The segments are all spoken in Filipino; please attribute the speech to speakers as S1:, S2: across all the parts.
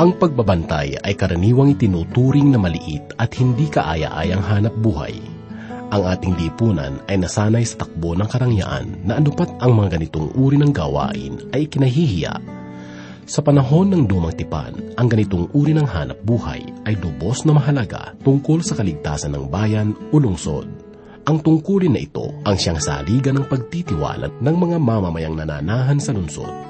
S1: Ang pagbabantay ay karaniwang itinuturing na maliit at hindi kaaya-ayang hanap buhay. Ang ating lipunan ay nasanay sa takbo ng karangyaan na anupat ang mga ganitong uri ng gawain ay kinahihiya. Sa panahon ng dumang tipan, ang ganitong uri ng hanap buhay ay lubos na mahalaga tungkol sa kaligtasan ng bayan o lungsod. Ang tungkulin na ito ang siyang saligan ng pagtitiwala ng mga mamamayang nananahan sa lungsod.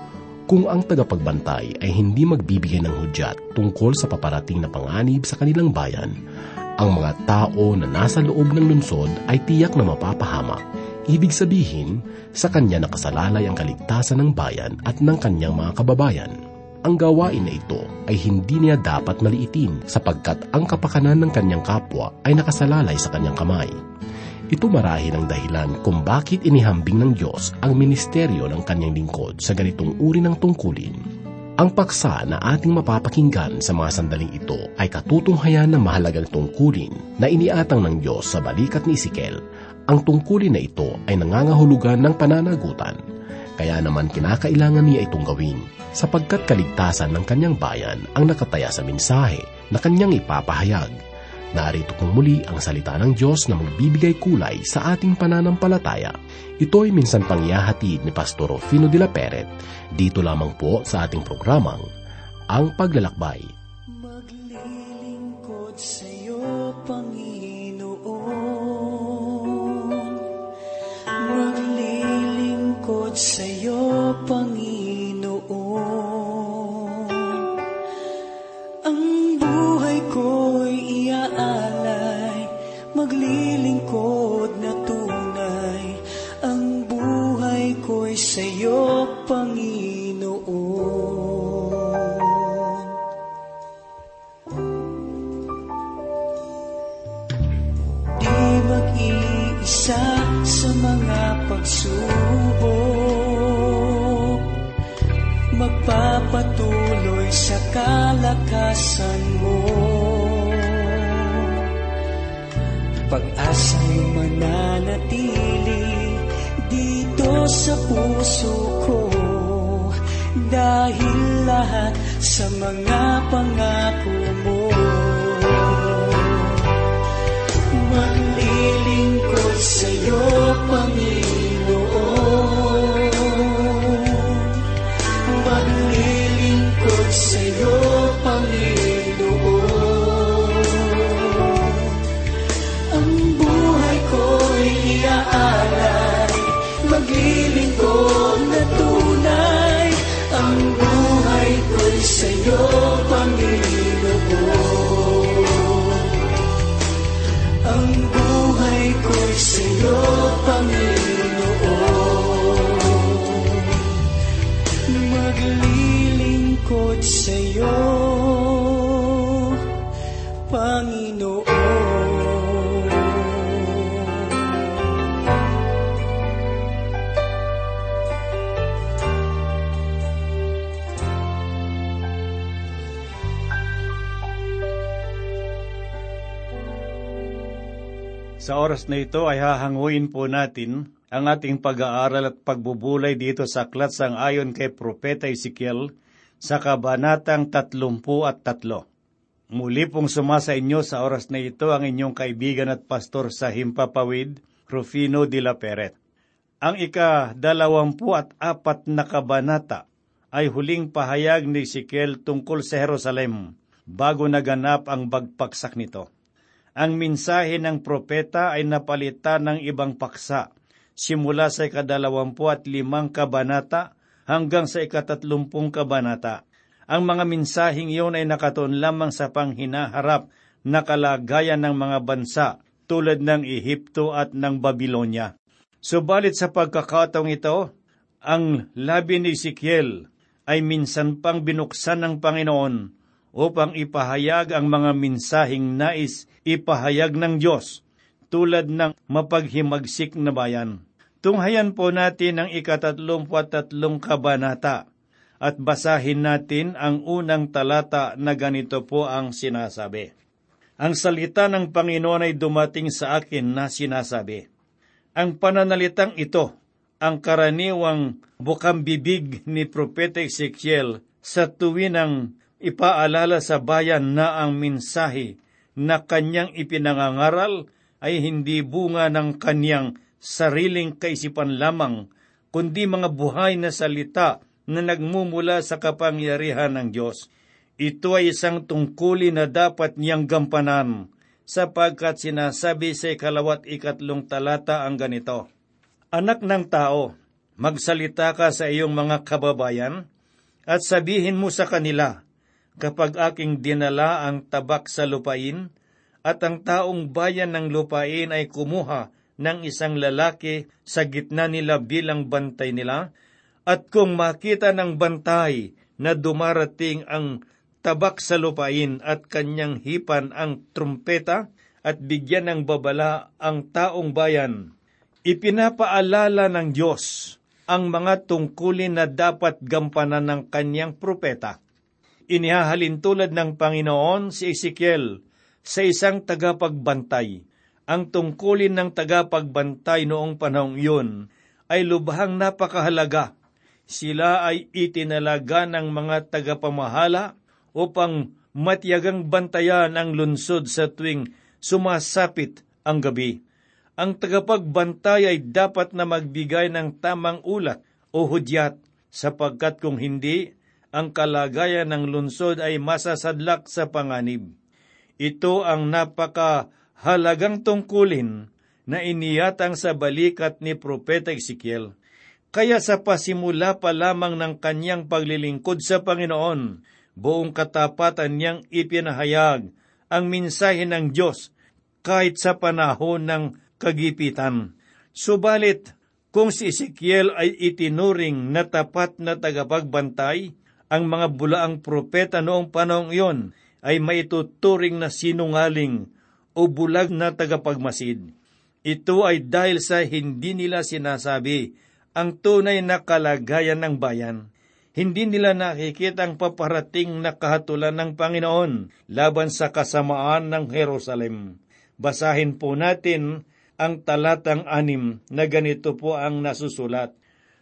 S1: Kung ang tagapagbantay ay hindi magbibigay ng hudyat tungkol sa paparating na panganib sa kanilang bayan, ang mga tao na nasa loob ng lungsod ay tiyak na mapapahamak. Ibig sabihin, sa kanya nakasalalay ang kaligtasan ng bayan at ng kanyang mga kababayan. Ang gawain na ito ay hindi niya dapat maliitin sapagkat ang kapakanan ng kanyang kapwa ay nakasalalay sa kanyang kamay. Ito marahil ang dahilan kung bakit inihambing ng Diyos ang ministeryo ng kanyang lingkod sa ganitong uri ng tungkulin. Ang paksa na ating mapapakinggan sa mga sandaling ito ay katutunghayan ng mahalagang tungkulin na iniatang ng Diyos sa balikat ni Ezekiel. Ang tungkulin na ito ay nangangahulugan ng pananagutan. Kaya naman kinakailangan niya itong gawin sapagkat kaligtasan ng kanyang bayan ang nakataya sa mensahe na kanyang ipapahayag Narito kong muli ang salita ng Diyos na magbibigay kulay sa ating pananampalataya. Ito ay minsan pangyahatid ni Pastor Rufino de la Peret. Dito lamang po sa ating programang, Ang Paglalakbay.
S2: Maglilingkod sa iyo, Panginoon. Maglilingkod sa iyo, Panginoon.
S3: Sa oras na ito ay hahanguin po natin ang ating pag-aaral at pagbubulay dito sa aklat sang ayon kay Propeta Ezekiel sa kabanatang tatlumpu at tatlo. Muli pong sumasa inyo sa oras na ito ang inyong kaibigan at pastor sa Himpapawid, Rufino de la Peret. Ang ika-dalawampu at apat na kabanata ay huling pahayag ni Ezekiel tungkol sa Jerusalem bago naganap ang bagpaksak nito. Ang mensahe ng propeta ay napalitan ng ibang paksa, simula sa ikadalawampu at limang kabanata hanggang sa ikatatlumpung kabanata. Ang mga mensaheng iyon ay nakatuon lamang sa panghinaharap na kalagayan ng mga bansa tulad ng Ehipto at ng Babylonia. Subalit sa pagkakataong ito, ang labi ni Ezekiel ay minsan pang binuksan ng Panginoon upang ipahayag ang mga mensaheng nais ipahayag ng Diyos tulad ng mapaghimagsik na bayan. Tunghayan po natin ang ikatatlumput tatlong kabanata at basahin natin ang unang talata na ganito po ang sinasabi. Ang salita ng Panginoon ay dumating sa akin na sinasabi, Ang pananalitang ito, ang karaniwang bukang bibig ni Propeta Ezekiel sa tuwinang ipaalala sa bayan na ang minsahe na kanyang ipinangangaral ay hindi bunga ng kanyang sariling kaisipan lamang, kundi mga buhay na salita na nagmumula sa kapangyarihan ng Diyos. Ito ay isang tungkulin na dapat niyang gampanan sapagkat sinasabi sa ikalawat ikatlong talata ang ganito, Anak ng tao, magsalita ka sa iyong mga kababayan at sabihin mo sa kanila, kapag aking dinala ang tabak sa lupain, at ang taong bayan ng lupain ay kumuha ng isang lalaki sa gitna nila bilang bantay nila, at kung makita ng bantay na dumarating ang tabak sa lupain at kanyang hipan ang trumpeta at bigyan ng babala ang taong bayan, ipinapaalala ng Diyos ang mga tungkulin na dapat gampanan ng kanyang propeta. Inihahalin tulad ng Panginoon si Ezekiel sa isang tagapagbantay. Ang tungkulin ng tagapagbantay noong panahong iyon ay lubhang napakahalaga. Sila ay itinalaga ng mga tagapamahala upang matiyagang bantayan ang lunsod sa tuwing sumasapit ang gabi ang tagapagbantay ay dapat na magbigay ng tamang ulat o hudyat sapagkat kung hindi, ang kalagayan ng lungsod ay masasadlak sa panganib. Ito ang napakahalagang tungkulin na iniyatang sa balikat ni Propeta Ezekiel. Kaya sa pasimula pa lamang ng kanyang paglilingkod sa Panginoon, buong katapatan niyang ipinahayag ang minsahe ng Diyos kahit sa panahon ng kagipitan. Subalit, kung si Ezekiel ay itinuring na tapat na tagapagbantay, ang mga bulaang propeta noong panahong iyon ay maituturing na sinungaling o bulag na tagapagmasid. Ito ay dahil sa hindi nila sinasabi ang tunay na kalagayan ng bayan. Hindi nila nakikita ang paparating na kahatulan ng Panginoon laban sa kasamaan ng Jerusalem. Basahin po natin ang talatang anim na ganito po ang nasusulat.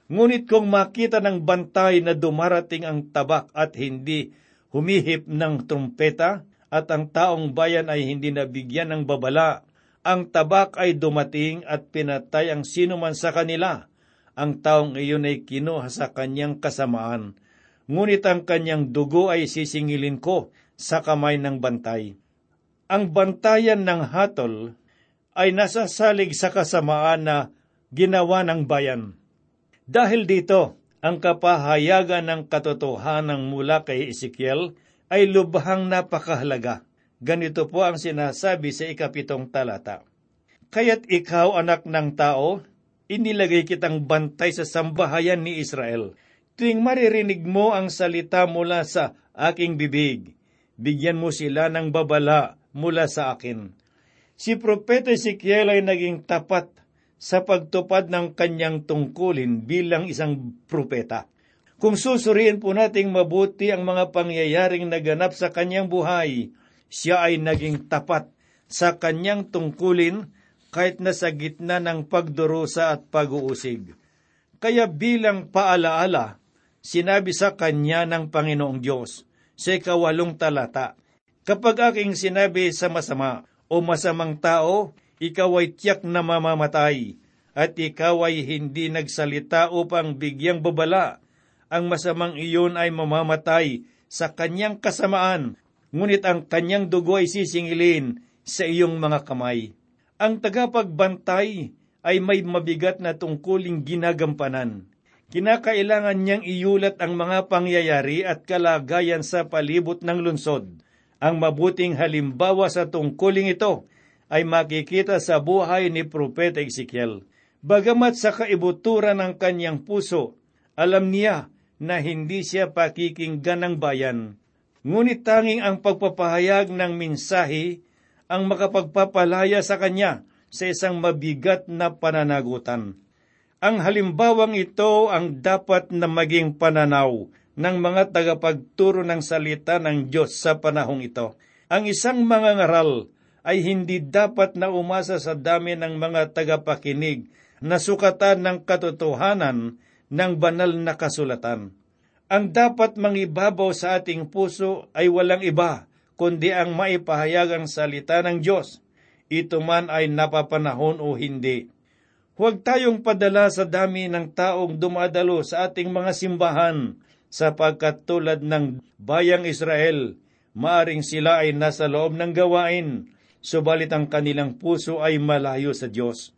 S3: Ngunit kung makita ng bantay na dumarating ang tabak at hindi humihip ng trumpeta, at ang taong bayan ay hindi nabigyan ng babala, ang tabak ay dumating at pinatay ang sinuman sa kanila. Ang taong iyon ay kinuha sa kanyang kasamaan. Ngunit ang kanyang dugo ay sisingilin ko sa kamay ng bantay. Ang bantayan ng hatol ay nasasalig sa kasamaan na ginawa ng bayan. Dahil dito, ang kapahayagan ng katotohanan mula kay Ezekiel ay lubhang napakahalaga. Ganito po ang sinasabi sa ikapitong talata. Kaya't ikaw, anak ng tao, inilagay kitang bantay sa sambahayan ni Israel. Tuwing maririnig mo ang salita mula sa aking bibig, bigyan mo sila ng babala mula sa akin si Propeta Ezekiel ay naging tapat sa pagtupad ng kanyang tungkulin bilang isang propeta. Kung susuriin po nating mabuti ang mga pangyayaring naganap sa kanyang buhay, siya ay naging tapat sa kanyang tungkulin kahit nasa gitna ng pagdurusa at pag-uusig. Kaya bilang paalaala, sinabi sa kanya ng Panginoong Diyos sa ikawalong talata, Kapag aking sinabi sa masama, o masamang tao, ikaw ay tiyak na mamamatay, at ikaw ay hindi nagsalita upang bigyang babala. Ang masamang iyon ay mamamatay sa kanyang kasamaan, ngunit ang kanyang dugo ay sisingilin sa iyong mga kamay. Ang tagapagbantay ay may mabigat na tungkuling ginagampanan. Kinakailangan niyang iulat ang mga pangyayari at kalagayan sa palibot ng lunsod ang mabuting halimbawa sa tungkuling ito ay makikita sa buhay ni Propeta Ezekiel. Bagamat sa kaibuturan ng kanyang puso, alam niya na hindi siya pakikinggan ng bayan. Ngunit tanging ang pagpapahayag ng mensahe ang makapagpapalaya sa kanya sa isang mabigat na pananagutan. Ang halimbawang ito ang dapat na maging pananaw ng mga tagapagturo ng salita ng Diyos sa panahong ito. Ang isang mga ngaral ay hindi dapat na umasa sa dami ng mga tagapakinig na sukatan ng katotohanan ng banal na kasulatan. Ang dapat mangibabaw sa ating puso ay walang iba, kundi ang maipahayag ang salita ng Diyos. Ito man ay napapanahon o hindi. Huwag tayong padala sa dami ng taong dumadalo sa ating mga simbahan, sapagkat tulad ng bayang Israel, maaring sila ay nasa loob ng gawain, subalit ang kanilang puso ay malayo sa Diyos.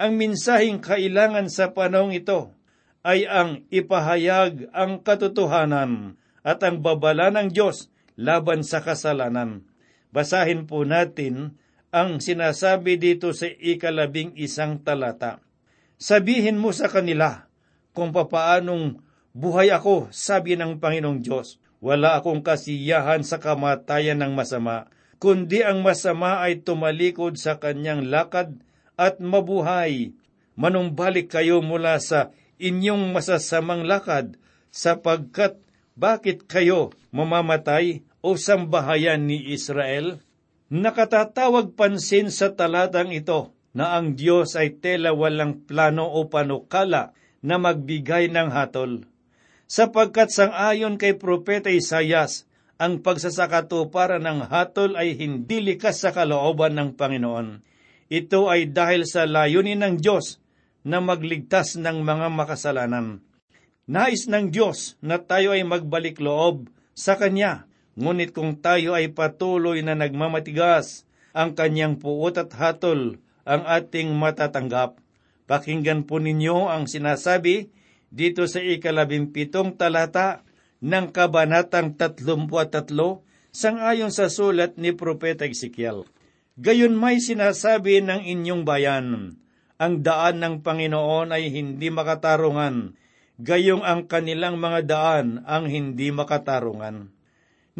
S3: Ang minsahing kailangan sa panahong ito ay ang ipahayag ang katotohanan at ang babala ng Diyos laban sa kasalanan. Basahin po natin ang sinasabi dito sa ikalabing isang talata. Sabihin mo sa kanila kung papaanong buhay ako, sabi ng Panginoong Diyos. Wala akong kasiyahan sa kamatayan ng masama, kundi ang masama ay tumalikod sa kanyang lakad at mabuhay. Manumbalik kayo mula sa inyong masasamang lakad, sapagkat bakit kayo mamamatay o sambahayan ni Israel? Nakatatawag pansin sa talatang ito na ang Diyos ay tela walang plano o panukala na magbigay ng hatol. Sapagkat sang-ayon kay Propeta Isayas, ang pagsasakatuparan ng hatol ay hindi likas sa kalooban ng Panginoon. Ito ay dahil sa layunin ng Diyos na magligtas ng mga makasalanan. Nais ng Diyos na tayo ay magbalik loob sa Kanya, ngunit kung tayo ay patuloy na nagmamatigas, ang Kanyang puot at hatol ang ating matatanggap. Pakinggan po ninyo ang sinasabi dito sa ikalabimpitong talata ng Kabanatang 33 sangayon sa sulat ni Propeta Ezekiel. Gayon may sinasabi ng inyong bayan, ang daan ng Panginoon ay hindi makatarungan, gayong ang kanilang mga daan ang hindi makatarungan.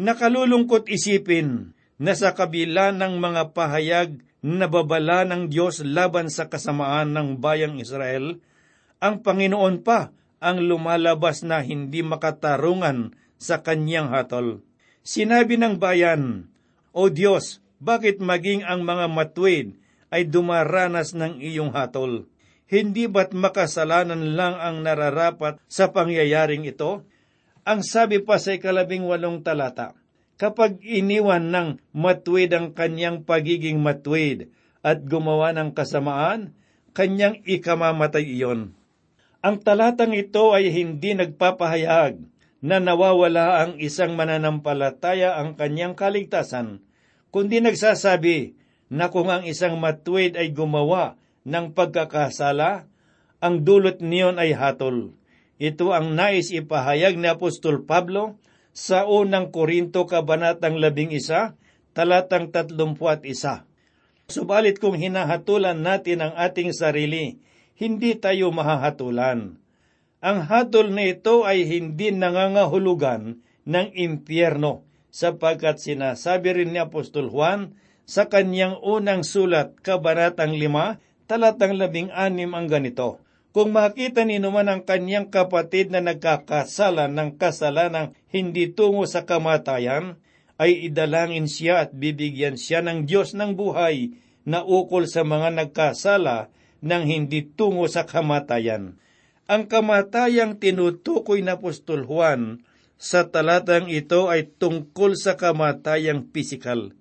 S3: Nakalulungkot isipin na sa kabila ng mga pahayag na babala ng Diyos laban sa kasamaan ng bayang Israel, ang Panginoon pa ang lumalabas na hindi makatarungan sa kanyang hatol. Sinabi ng bayan, O Diyos, bakit maging ang mga matwid ay dumaranas ng iyong hatol. Hindi ba't makasalanan lang ang nararapat sa pangyayaring ito? Ang sabi pa sa ikalabing walong talata, kapag iniwan ng matwid ang kanyang pagiging matwid at gumawa ng kasamaan, kanyang ikamamatay iyon. Ang talatang ito ay hindi nagpapahayag na nawawala ang isang mananampalataya ang kanyang kaligtasan, kundi nagsasabi na kung ang isang matuwid ay gumawa ng pagkakasala, ang dulot niyon ay hatol. Ito ang nais ipahayag ni Apostol Pablo sa unang Korinto Kabanatang labing isa, talatang tatlumpuat isa. Subalit kung hinahatulan natin ang ating sarili, hindi tayo mahahatulan. Ang hatol na ito ay hindi nangangahulugan ng impyerno, sapagkat sinasabi rin ni Apostol Juan sa kanyang unang sulat, Kabanatang 5, talatang 16 ang ganito. Kung makita ni naman ang kanyang kapatid na nagkakasala ng kasalanang hindi tungo sa kamatayan, ay idalangin siya at bibigyan siya ng Diyos ng buhay na ukol sa mga nagkasala ng hindi tungo sa kamatayan. Ang kamatayang tinutukoy na Apostol Juan sa talatang ito ay tungkol sa kamatayang pisikal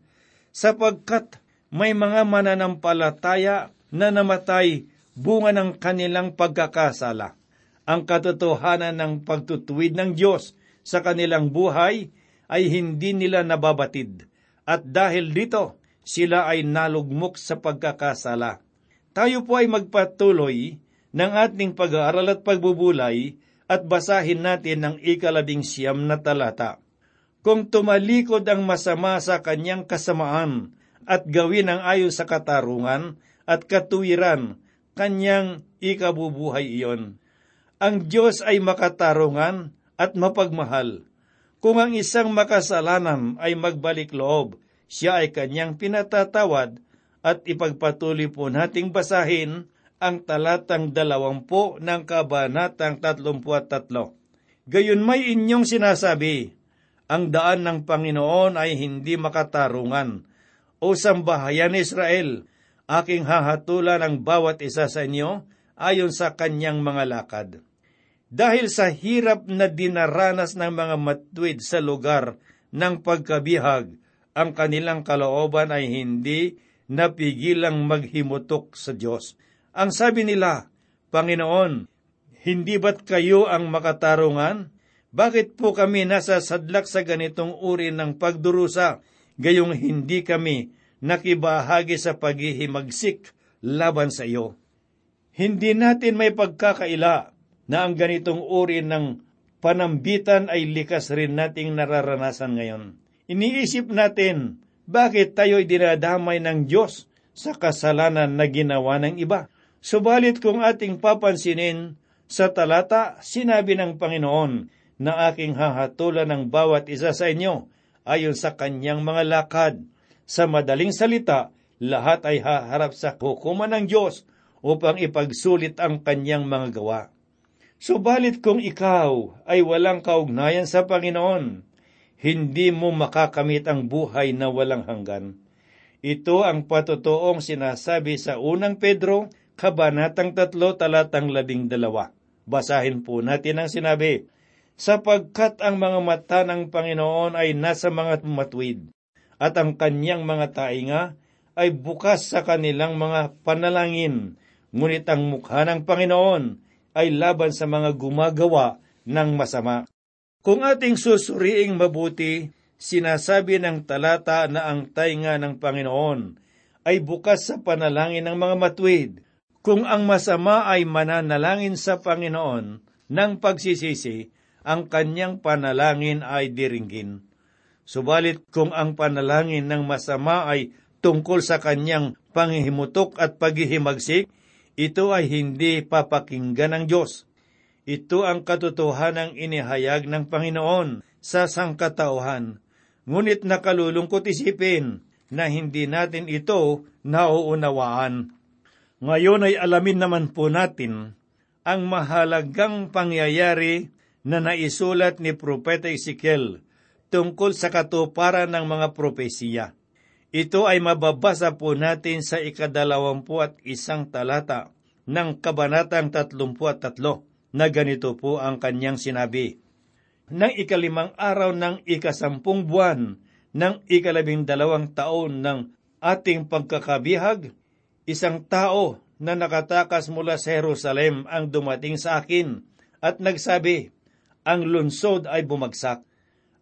S3: sapagkat may mga mananampalataya na namatay bunga ng kanilang pagkakasala. Ang katotohanan ng pagtutuwid ng Diyos sa kanilang buhay ay hindi nila nababatid, at dahil dito, sila ay nalugmok sa pagkakasala. Tayo po ay magpatuloy ng ating pag-aaral at pagbubulay at basahin natin ang ikalabing siyam na talata kung tumalikod ang masama sa kanyang kasamaan at gawin ang ayon sa katarungan at katuwiran, kanyang ikabubuhay iyon. Ang Diyos ay makatarungan at mapagmahal. Kung ang isang makasalanan ay magbalik loob, siya ay kanyang pinatatawad at ipagpatuloy po nating basahin ang talatang dalawampu ng kabanatang tatlumpu at tatlo. Gayon may inyong sinasabi, ang daan ng Panginoon ay hindi makatarungan. O sambahayan Israel, aking hahatulan ang bawat isa sa inyo ayon sa kanyang mga lakad. Dahil sa hirap na dinaranas ng mga matwid sa lugar ng pagkabihag, ang kanilang kalooban ay hindi napigilang maghimutok sa Diyos. Ang sabi nila, Panginoon, hindi ba't kayo ang makatarungan? Bakit po kami nasa sadlak sa ganitong uri ng pagdurusa, gayong hindi kami nakibahagi sa paghihimagsik laban sa iyo? Hindi natin may pagkakaila na ang ganitong uri ng panambitan ay likas rin nating nararanasan ngayon. Iniisip natin, bakit tayo'y dinadamay ng Diyos sa kasalanan na ginawa ng iba? Subalit kung ating papansinin, sa talata, sinabi ng Panginoon, na aking hahatulan ng bawat isa sa inyo ayon sa kanyang mga lakad. Sa madaling salita, lahat ay haharap sa hukuman ng Diyos upang ipagsulit ang kanyang mga gawa. Subalit kung ikaw ay walang kaugnayan sa Panginoon, hindi mo makakamit ang buhay na walang hanggan. Ito ang patotoong sinasabi sa unang Pedro, Kabanatang 3, talatang 12. Basahin po natin ang sinabi, sapagkat ang mga mata ng Panginoon ay nasa mga matwid, at ang kanyang mga tainga ay bukas sa kanilang mga panalangin, ngunit ang mukha ng Panginoon ay laban sa mga gumagawa ng masama. Kung ating susuriing mabuti, sinasabi ng talata na ang tainga ng Panginoon ay bukas sa panalangin ng mga matwid. Kung ang masama ay mananalangin sa Panginoon ng pagsisisi, ang kanyang panalangin ay diringgin. Subalit kung ang panalangin ng masama ay tungkol sa kanyang panghihimutok at paghihimagsik, ito ay hindi papakinggan ng Diyos. Ito ang katotohanang inihayag ng Panginoon sa sangkatauhan. Ngunit nakalulungkot isipin na hindi natin ito nauunawaan. Ngayon ay alamin naman po natin ang mahalagang pangyayari na naisulat ni Propeta Ezekiel tungkol sa katuparan ng mga propesiya. Ito ay mababasa po natin sa ikadalawampu at isang talata ng kabanatang tatlumpu at tatlo na ganito po ang kanyang sinabi. Nang ikalimang araw ng ikasampung buwan ng ikalabing dalawang taon ng ating pagkakabihag, isang tao na nakatakas mula sa Jerusalem ang dumating sa akin at nagsabi, ang lunsod ay bumagsak.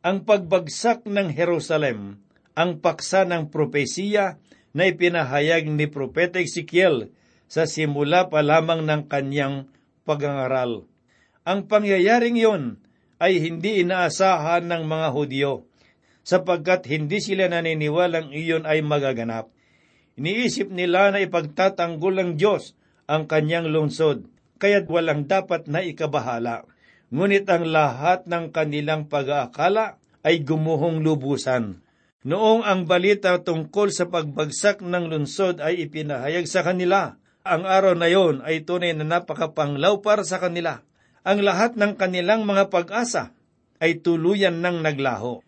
S3: Ang pagbagsak ng Jerusalem, ang paksa ng propesiya na ipinahayag ni Propeta Ezekiel sa simula pa lamang ng kanyang pagangaral. Ang pangyayaring iyon ay hindi inaasahan ng mga Hudyo, sapagkat hindi sila naniniwalang iyon ay magaganap. Iniisip nila na ipagtatanggol ng Diyos ang kanyang lungsod, kaya't walang dapat na ikabahala ngunit ang lahat ng kanilang pag-aakala ay gumuhong lubusan. Noong ang balita tungkol sa pagbagsak ng lungsod ay ipinahayag sa kanila, ang araw na yon ay tunay na napakapanglaw para sa kanila. Ang lahat ng kanilang mga pag-asa ay tuluyan ng naglaho.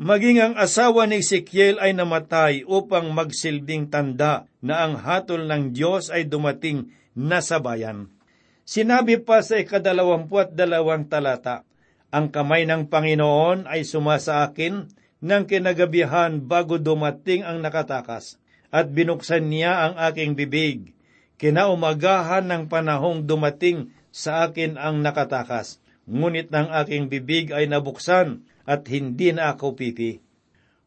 S3: Maging ang asawa ni Ezekiel ay namatay upang magsilbing tanda na ang hatol ng Diyos ay dumating na sa bayan. Sinabi pa sa ikadalawampu at dalawang talata, Ang kamay ng Panginoon ay sumasa akin ng kinagabihan bago dumating ang nakatakas, at binuksan niya ang aking bibig. Kinaumagahan ng panahong dumating sa akin ang nakatakas, ngunit ng aking bibig ay nabuksan at hindi na ako pipi.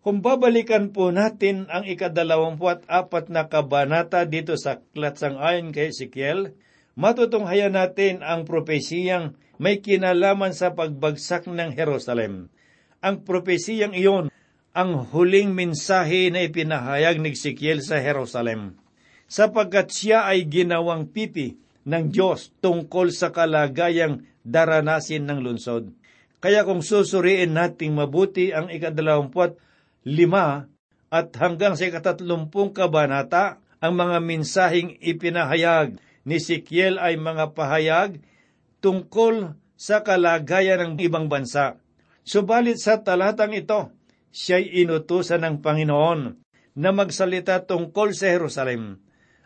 S3: Kung babalikan po natin ang ikadalawampu at apat na kabanata dito sa Klatsang Ayon kay Ezekiel, matutunghayan natin ang propesiyang may kinalaman sa pagbagsak ng Jerusalem. Ang propesiyang iyon ang huling mensahe na ipinahayag ni Ezekiel sa Jerusalem, sapagkat siya ay ginawang pipi ng Diyos tungkol sa kalagayang daranasin ng lunsod. Kaya kung susuriin nating mabuti ang ikadalawamput lima at hanggang sa ikatatlumpung kabanata, ang mga mensaheng ipinahayag ni Sikiel ay mga pahayag tungkol sa kalagayan ng ibang bansa. Subalit sa talatang ito, siya'y inutusan ng Panginoon na magsalita tungkol sa Jerusalem.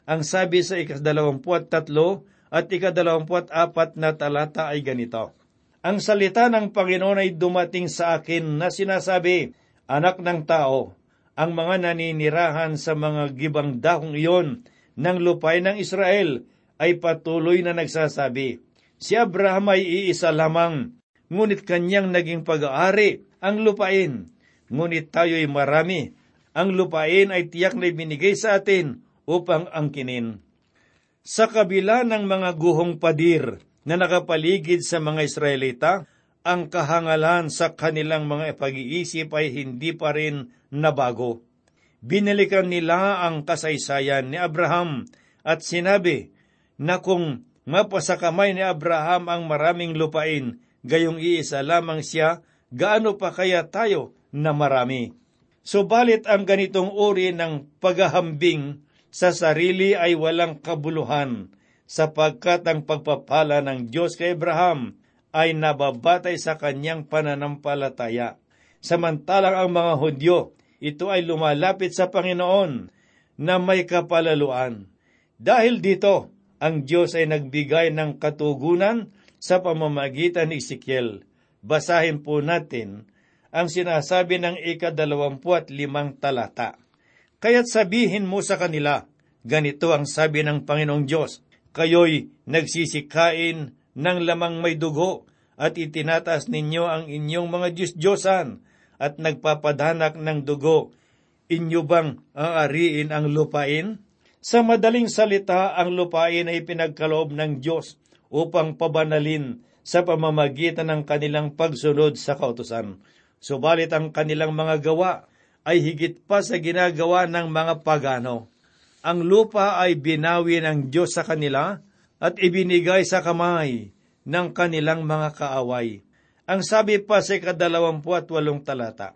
S3: Ang sabi sa ikasdalawampu at tatlo at ikadalawamput apat na talata ay ganito. Ang salita ng Panginoon ay dumating sa akin na sinasabi, Anak ng tao, ang mga naninirahan sa mga gibang dahong iyon ng lupain ng Israel ay patuloy na nagsasabi, Si Abraham ay iisa lamang, ngunit kanyang naging pag-aari ang lupain. Ngunit tayo'y marami. Ang lupain ay tiyak na binigay sa atin upang angkinin. Sa kabila ng mga guhong padir na nakapaligid sa mga Israelita, ang kahangalan sa kanilang mga pag-iisip ay hindi pa rin nabago. Binalikan nila ang kasaysayan ni Abraham at sinabi na kung mapasakamay ni Abraham ang maraming lupain, gayong iisa lamang siya, gaano pa kaya tayo na marami? Subalit ang ganitong uri ng paghahambing sa sarili ay walang kabuluhan sapagkat ang pagpapala ng Diyos kay Abraham ay nababatay sa kanyang pananampalataya. Samantalang ang mga Hudyo, ito ay lumalapit sa Panginoon na may kapalaluan. Dahil dito, ang Diyos ay nagbigay ng katugunan sa pamamagitan ni Ezekiel. Basahin po natin ang sinasabi ng ikadalawampuat limang talata. Kaya't sabihin mo sa kanila, ganito ang sabi ng Panginoong Diyos, kayo'y nagsisikain ng lamang may dugo at itinatas ninyo ang inyong mga Diyos-Diyosan at nagpapadanak ng dugo. Inyo bang aariin ang lupain? Sa madaling salita, ang lupain ay pinagkaloob ng Diyos upang pabanalin sa pamamagitan ng kanilang pagsunod sa kautusan. Subalit ang kanilang mga gawa ay higit pa sa ginagawa ng mga pagano ang lupa ay binawi ng Diyos sa kanila at ibinigay sa kamay ng kanilang mga kaaway. Ang sabi pa sa kadalawampu at walong talata,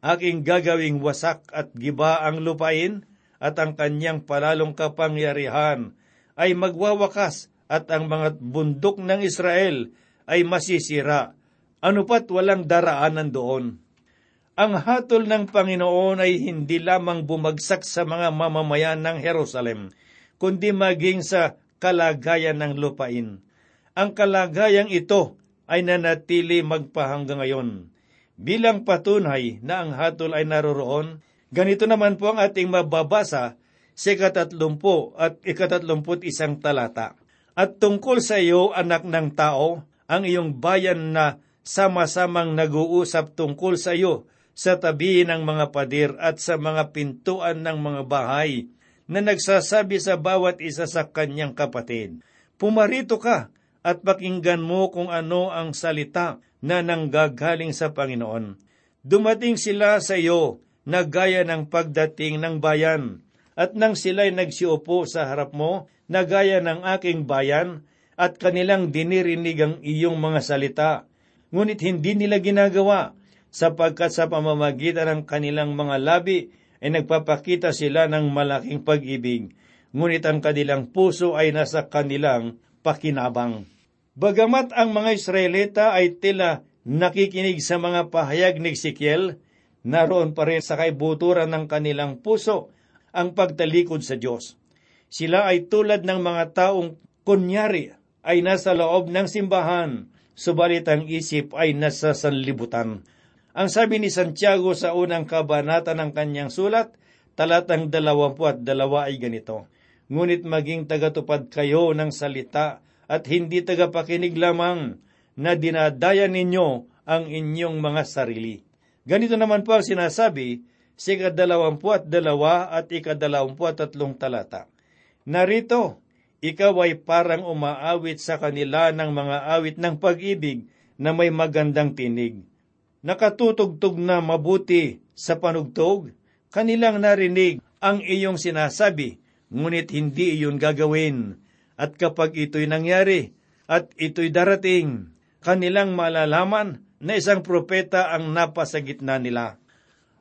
S3: Aking gagawing wasak at giba ang lupain at ang kanyang palalong kapangyarihan ay magwawakas at ang mga bundok ng Israel ay masisira. Ano pat walang daraanan doon ang hatol ng Panginoon ay hindi lamang bumagsak sa mga mamamayan ng Jerusalem, kundi maging sa kalagayan ng lupain. Ang kalagayang ito ay nanatili magpahanggang ngayon. Bilang patunay na ang hatol ay naroroon, ganito naman po ang ating mababasa sa ikatatlumpu at ikatatlumput isang talata. At tungkol sa iyo, anak ng tao, ang iyong bayan na sama-samang nag-uusap tungkol sa iyo sa tabi ng mga padir at sa mga pintuan ng mga bahay na nagsasabi sa bawat isa sa kanyang kapatid, Pumarito ka at pakinggan mo kung ano ang salita na nanggagaling sa Panginoon. Dumating sila sa iyo na gaya ng pagdating ng bayan, at nang sila'y nagsiupo sa harap mo, na gaya ng aking bayan, at kanilang dinirinig ang iyong mga salita, ngunit hindi nila ginagawa sapagkat sa pamamagitan ng kanilang mga labi ay nagpapakita sila ng malaking pag-ibig, ngunit ang kanilang puso ay nasa kanilang pakinabang. Bagamat ang mga Israelita ay tila nakikinig sa mga pahayag ni Ezekiel, naroon pa rin sa kaibuturan ng kanilang puso ang pagtalikod sa Diyos. Sila ay tulad ng mga taong kunyari ay nasa loob ng simbahan, subalit ang isip ay nasa sanlibutan. Ang sabi ni Santiago sa unang kabanata ng kanyang sulat, talatang dalawampu at dalawa ay ganito, Ngunit maging tagatupad kayo ng salita at hindi tagapakinig lamang na dinadaya ninyo ang inyong mga sarili. Ganito naman po ang sinasabi sa ikadalawampu at dalawa at ikadalawampu at tatlong talata. Narito, ikaw ay parang umaawit sa kanila ng mga awit ng pag-ibig na may magandang tinig nakatutugtog na mabuti sa panugtog, kanilang narinig ang iyong sinasabi, ngunit hindi iyon gagawin. At kapag ito'y nangyari, at ito'y darating, kanilang malalaman na isang propeta ang napa sa gitna nila.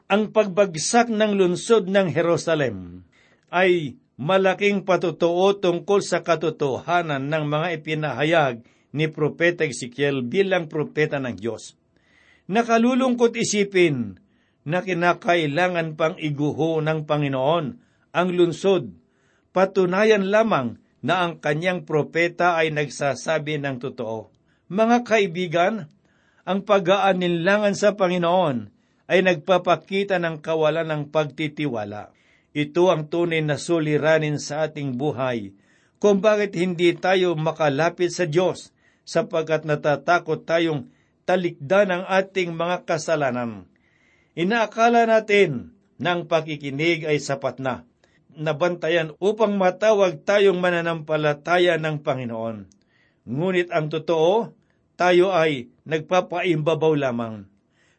S3: Ang pagbagsak ng lungsod ng Jerusalem ay malaking patutuo tungkol sa katotohanan ng mga ipinahayag ni Propeta Ezekiel bilang propeta ng Diyos. Nakalulungkot isipin na kinakailangan pang iguho ng Panginoon ang lunsod. Patunayan lamang na ang kanyang propeta ay nagsasabi ng totoo. Mga kaibigan, ang pag-aaninlangan sa Panginoon ay nagpapakita ng kawalan ng pagtitiwala. Ito ang tunay na suliranin sa ating buhay kung bakit hindi tayo makalapit sa Diyos sapagkat natatakot tayong talikdan ang ating mga kasalanan. Inaakala natin na pakikinig ay sapat na nabantayan upang matawag tayong mananampalataya ng Panginoon. Ngunit ang totoo, tayo ay nagpapaimbabaw lamang.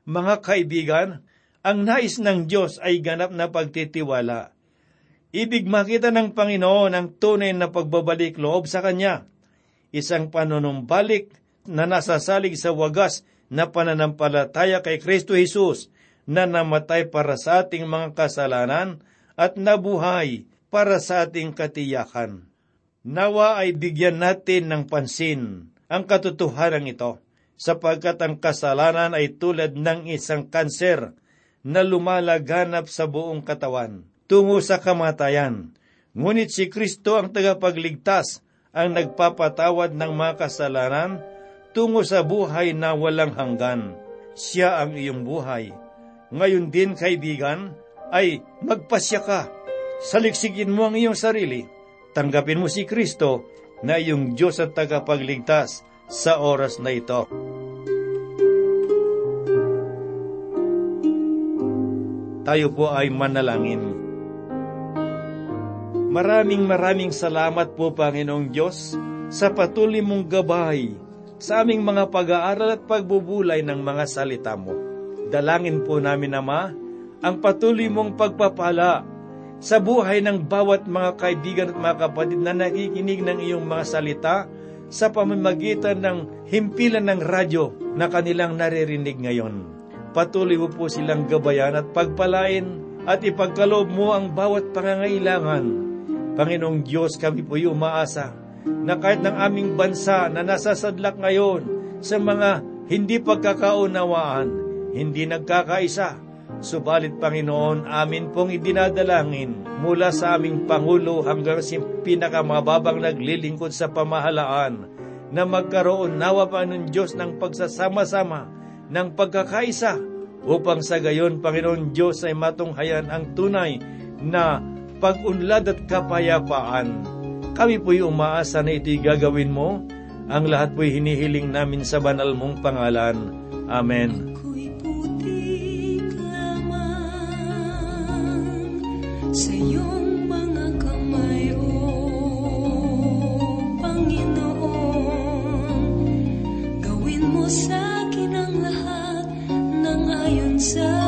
S3: Mga kaibigan, ang nais ng Diyos ay ganap na pagtitiwala. Ibig makita ng Panginoon ang tunay na pagbabalik loob sa Kanya. Isang panunumbalik na nasasalig sa wagas na pananampalataya kay Kristo Jesus na namatay para sa ating mga kasalanan at nabuhay para sa ating katiyakan. Nawa ay bigyan natin ng pansin ang katotohanan ito, sapagkat ang kasalanan ay tulad ng isang kanser na lumalaganap sa buong katawan tungo sa kamatayan. Ngunit si Kristo ang tagapagligtas ang nagpapatawad ng mga kasalanan tungo sa buhay na walang hanggan. Siya ang iyong buhay. Ngayon din, kaibigan, ay magpasya ka. Saliksikin mo ang iyong sarili. Tanggapin mo si Kristo na iyong Diyos at tagapagligtas sa oras na ito. Tayo po ay manalangin. Maraming maraming salamat po Panginoong Diyos sa patuloy mong gabay sa aming mga pag-aaral at pagbubulay ng mga salita mo. Dalangin po namin, Ama, ang patuloy mong pagpapala sa buhay ng bawat mga kaibigan at mga kapatid na nakikinig ng iyong mga salita sa pamamagitan ng himpilan ng radyo na kanilang naririnig ngayon. Patuloy mo po silang gabayan at pagpalain at ipagkaloob mo ang bawat pangangailangan. Panginoong Diyos, kami po umaasa na kahit ng aming bansa na nasasadlak ngayon sa mga hindi pagkakaunawaan, hindi nagkakaisa, Subalit Panginoon, amin pong idinadalangin mula sa aming Pangulo hanggang sa pinakamababang naglilingkod sa pamahalaan na magkaroon nawa pa ng Diyos ng pagsasama-sama, ng pagkakaisa, upang sa gayon, Panginoon Diyos, ay matunghayan ang tunay na pag-unlad at kapayapaan. Kami po'y umaasa na ito'y gagawin mo. Ang lahat po'y hinihiling namin sa banal mong pangalan. Amen.
S4: sa iyong mga kamay, O Panginoon. Gawin mo sa akin ang lahat ng ayon sa